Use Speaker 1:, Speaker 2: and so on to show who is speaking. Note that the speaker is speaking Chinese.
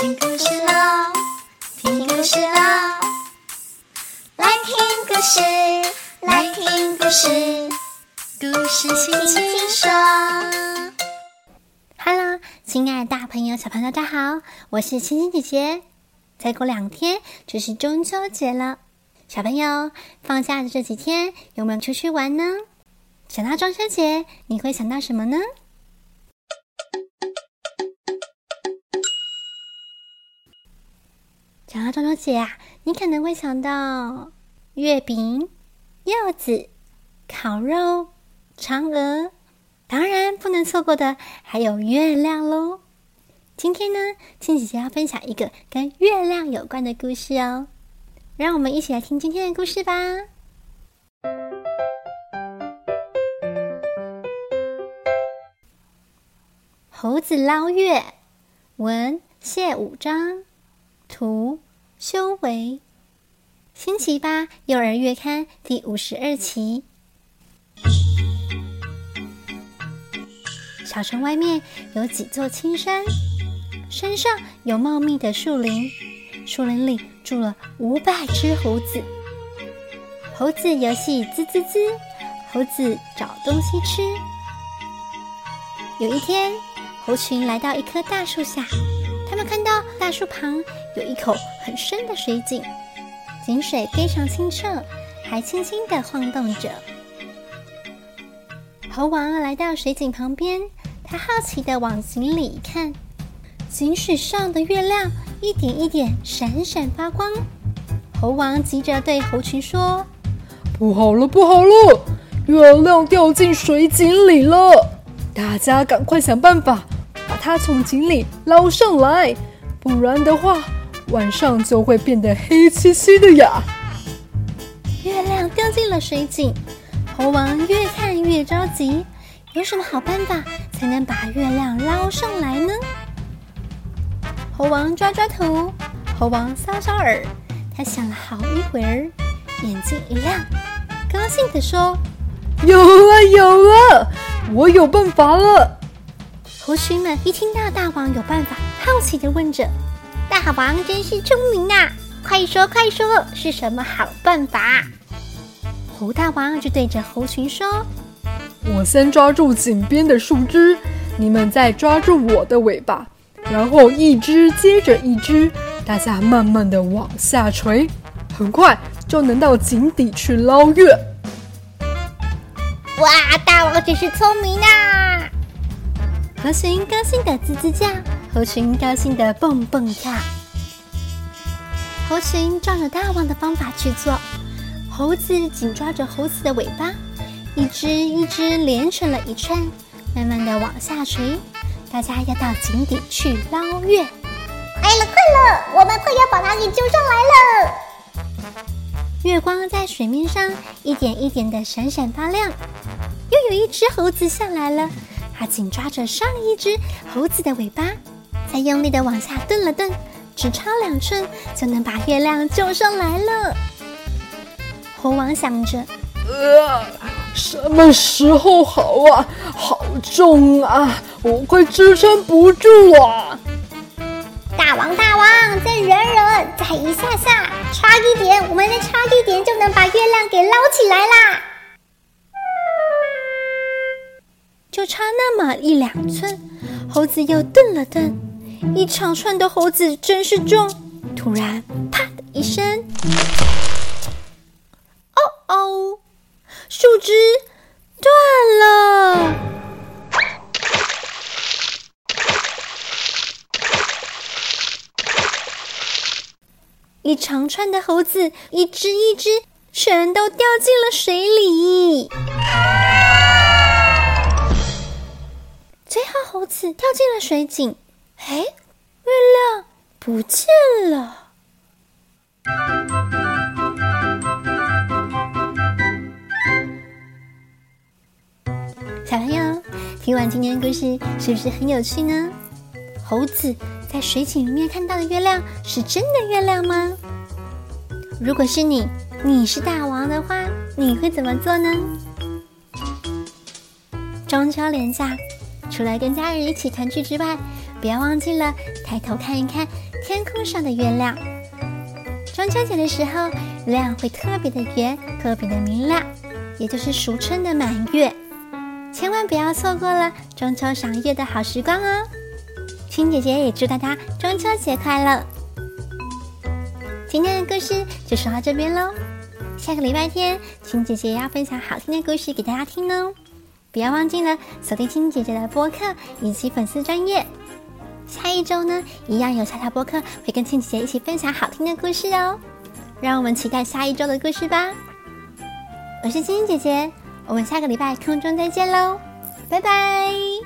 Speaker 1: 听故事喽，听故事喽，来听故事，来听故事，故事轻轻说。Hello，亲爱的大朋友、小朋友，大家好，我是青青姐姐。再过两天就是中秋节了，小朋友放假的这几天有没有出去玩呢？想到中秋节，你会想到什么呢？想到中秋节啊，你可能会想到月饼、柚子、烤肉、嫦娥，当然不能错过的还有月亮喽。今天呢，青姐姐要分享一个跟月亮有关的故事哦，让我们一起来听今天的故事吧。猴子捞月，文谢武章。图修为，星期八幼儿月刊第五十二期。小城外面有几座青山，山上有茂密的树林，树林里住了五百只猴子。猴子游戏滋滋滋，猴子找东西吃。有一天，猴群来到一棵大树下。他们看到大树旁有一口很深的水井，井水非常清澈，还轻轻地晃动着。猴王来到水井旁边，他好奇地往井里一看，井水上的月亮一点一点闪闪发光。猴王急着对猴群说：“
Speaker 2: 不好了，不好了，月亮掉进水井里了！大家赶快想办法！”把它从井里捞上来，不然的话，晚上就会变得黑漆漆的呀。
Speaker 1: 月亮掉进了水井，猴王越看越着急，有什么好办法才能把月亮捞上来呢？猴王抓抓头，猴王搔搔耳，他想了好一会儿，眼睛一亮，高兴地说：“
Speaker 2: 有了，有了，我有办法了！”
Speaker 1: 猴群们一听到大王有办法，好奇地问着：“大王真是聪明啊！快说快说，是什么好办法？”猴大王就对着猴群说：“
Speaker 2: 我先抓住井边的树枝，你们再抓住我的尾巴，然后一只接着一只，大家慢慢的往下垂，很快就能到井底去捞月。”
Speaker 1: 哇，大王真是聪明啊！猴群高兴的吱吱叫，猴群高兴的蹦蹦跳。猴群照着大王的方法去做，猴子紧抓着猴子的尾巴，一只一只连成了一串，慢慢的往下垂。大家要到井底去捞月。
Speaker 3: 快了，快了，我们快要把它给揪上来了。
Speaker 1: 月光在水面上一点一点的闪闪发亮，又有一只猴子下来了。他紧抓着上一只猴子的尾巴，再用力的往下顿了顿，只差两寸就能把月亮救上来了。猴王想着：“
Speaker 2: 呃，什么时候好啊？好重啊，我快支撑不住啊！”
Speaker 3: 大王，大王，再忍忍，再一下下，差一点，我们再差一点就能把月亮给捞起来啦！
Speaker 1: 差那么一两寸，猴子又顿了顿，一长串的猴子真是重。突然，啪的一声，哦哦，树枝断了，一长串的猴子，一只一只，全都掉进了水里。子跳进了水井，哎，月亮不见了。小朋友，听完今天的故事，是不是很有趣呢？猴子在水井里面看到的月亮，是真的月亮吗？如果是你，你是大王的话，你会怎么做呢？中秋连假。除了跟家人一起团聚之外，不要忘记了抬头看一看天空上的月亮。中秋节的时候，月亮会特别的圆，特别的明亮，也就是俗称的满月。千万不要错过了中秋赏月的好时光哦！青姐姐也祝大家中秋节快乐。今天的故事就说到这边喽，下个礼拜天，青姐姐要分享好听的故事给大家听哦。不要忘记了锁定青姐姐的播客以及粉丝专业。下一周呢，一样有小小播客会跟青姐姐一起分享好听的故事哦。让我们期待下一周的故事吧。我是青青姐姐，我们下个礼拜空中再见喽，拜拜。